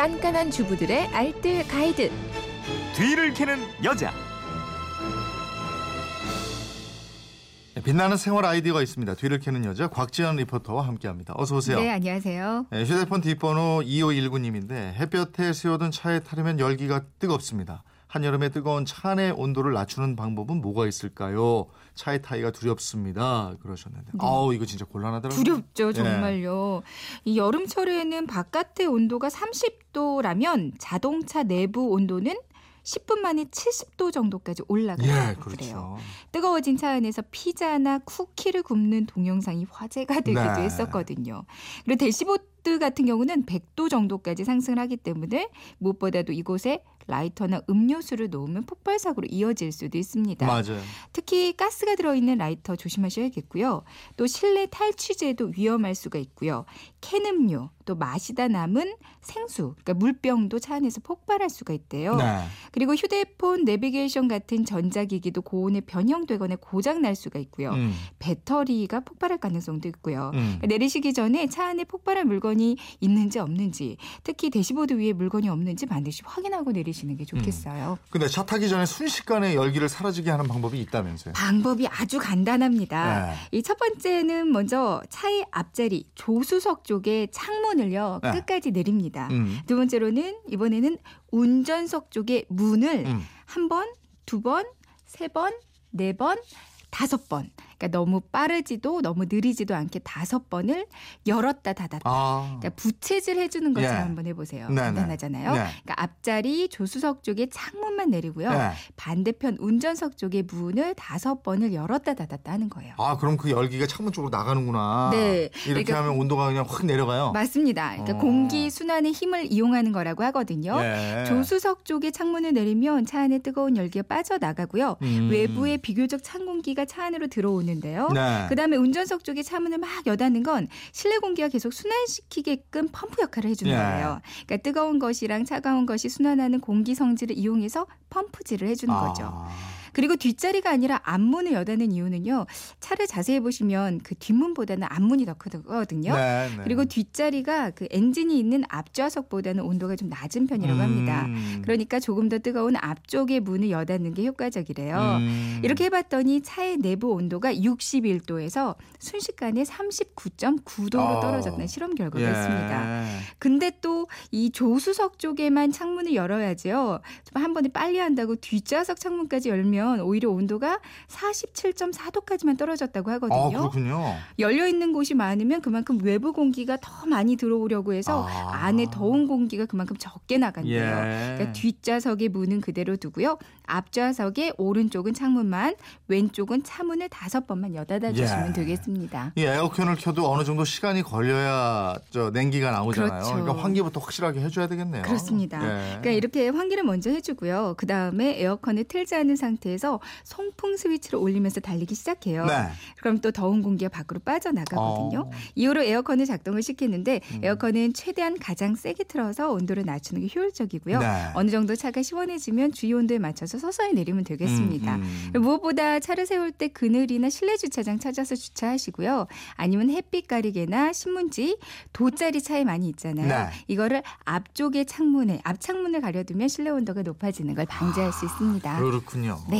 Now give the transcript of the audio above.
깐깐한 주부들의 알뜰 가이드. 뒤를 캐는 여자. 네, 빛나는 생활 아이디어가 있습니다. 뒤를 캐는 여자 곽지연 리포터와 함께합니다. 어서 오세요. 네, 안녕하세요. 네, 휴대폰 뒷번호 2519님인데 햇볕에 세워둔 차에 타려면 열기가 뜨겁습니다. 한여름에 뜨거운 차 안의 온도를 낮추는 방법은 뭐가 있을까요? 차에 타기가 두렵습니다. 그러셨는데. 아우 이거 진짜 곤란하더라고요. 두렵죠, 예. 정말요. 이 여름철에는 바깥의 온도가 30도라면 자동차 내부 온도는 10분 만에 70도 정도까지 올라가요. 예, 그래요. 그렇죠. 뜨거워진 차 안에서 피자나 쿠키를 굽는 동영상이 화제가 되기도 네. 했었거든요. 그리고 대시보 드 같은 경우는 100도 정도까지 상승을 하기 때문에 무엇보다도 이곳에 라이터나 음료수를 놓으면 폭발 사고로 이어질 수도 있습니다. 맞아요. 특히 가스가 들어있는 라이터 조심하셔야겠고요. 또 실내 탈취제도 위험할 수가 있고요. 캔 음료, 또 마시다 남은 생수, 그러니까 물병도 차 안에서 폭발할 수가 있대요. 네. 그리고 휴대폰, 내비게이션 같은 전자기기도 고온에 변형되거나 고장 날 수가 있고요. 음, 배터리가 폭발할 가능성도 있고요. 음. 내리시기 전에 차 안에 폭발할 물건 이 있는지 없는지, 특히 대시보드 위에 물건이 없는지 반드시 확인하고 내리시는 게 좋겠어요. 근데 차 타기 전에 순식간에 열기를 사라지게 하는 방법이 있다면서요? 방법이 아주 간단합니다. 네. 이첫 번째는 먼저 차의 앞자리 조수석 쪽에 창문을요 네. 끝까지 내립니다. 음, 두 번째로는 이번에는 운전석 쪽에 문을 음. 한 번, 두 번, 세 번, 네 번, 다섯 번. 그러니까 너무 빠르지도 너무 느리지도 않게 다섯 번을 열었다 닫았다. 아. 그러니까 부채질 해주는 것처럼 예. 한번 해보세요. 네네. 간단하잖아요. 네. 그러니까 앞자리 조수석 쪽에 창문만 내리고요. 네. 반대편 운전석 쪽에 문을 다섯 번을 열었다 닫았다 하는 거예요. 아, 그럼 그 열기가 창문 쪽으로 나가는구나. 네. 이렇게 그러니까- 하면 온도가 그냥 확 내려가요. 맞습니다. 그러니까 어. 공기 순환의 힘을 이용하는 거라고 하거든요. 예. 조수석 쪽에 창문을 내리면 차 안에 뜨거운 열기가 빠져나가고요. 음. 외부에 비교적 찬 공기가 차 안으로 들어오는 데요. 네. 그다음에 운전석 쪽에 차문을 막 여닫는 건 실내 공기가 계속 순환시키게끔 펌프 역할을 해주는 예. 거예요. 그러니까 뜨거운 것이랑 차가운 것이 순환하는 공기 성질을 이용해서 펌프질을 해주는 거죠. 아. 그리고 뒷자리가 아니라 앞문을 여닫는 이유는요. 차를 자세히 보시면 그 뒷문보다는 앞문이 더 크거든요. 네, 네. 그리고 뒷자리가 그 엔진이 있는 앞좌석보다는 온도가 좀 낮은 편이라고 합니다. 음. 그러니까 조금 더 뜨거운 앞쪽의 문을 여닫는 게 효과적이래요. 음. 이렇게 해봤더니 차의 내부 온도가 61도에서 순식간에 39.9도로 아. 떨어졌다는 실험 결과가 예. 있습니다. 근데 또 이 조수석 쪽에만 창문을 열어야지요. 좀 한 번에 빨리 한다고 뒷좌석 창문까지 열면 오히려 온도가 47.4도까지만 떨어졌다고 아, 하거든요. 그렇군요. 열려 있는 곳이 많으면 그만큼 외부 공기가 더 많이 들어오려고 해서 아. 안에 더운 공기가 그만큼 적게 나간대요. 예. 그러니까 뒷좌석의 문은 그대로 두고요. 앞좌석의 오른쪽은 창문만, 왼쪽은 차문을 다섯 번만 여닫아 주시면 예. 되겠습니다. 이 에어컨을 켜도 어느 정도 시간이 걸려야 저 냉기가 나오잖아요. 그렇죠. 러니까 환기부터 확실하게 해줘야 되겠네요. 그렇습니다. 예. 그러니까 이렇게 환기를 먼저 해주고요. 그 다음에 에어컨을 틀지 않은 상태 에서 송풍 스위치를 올리면서 달리기 시작해요. 네. 그럼 또 더운 공기가 밖으로 빠져나가거든요. 어. 이후로 에어컨을 작동을 시키는데 음. 에어컨은 최대한 가장 세게 틀어서 온도를 낮추는 게 효율적이고요. 네. 어느 정도 차가 시원해지면 주위 온도에 맞춰서 서서히 내리면 되겠습니다. 음, 음. 무엇보다 차를 세울 때 그늘이나 실내 주차장 찾아서 주차하시고요. 아니면 햇빛 가리개나 신문지, 돗자리 차에 많이 있잖아요. 네. 이거를 앞쪽에 창문에 앞 창문을 가려두면 실내 온도가 높아지는 걸 방지할 수 있습니다. 그렇군요. 네.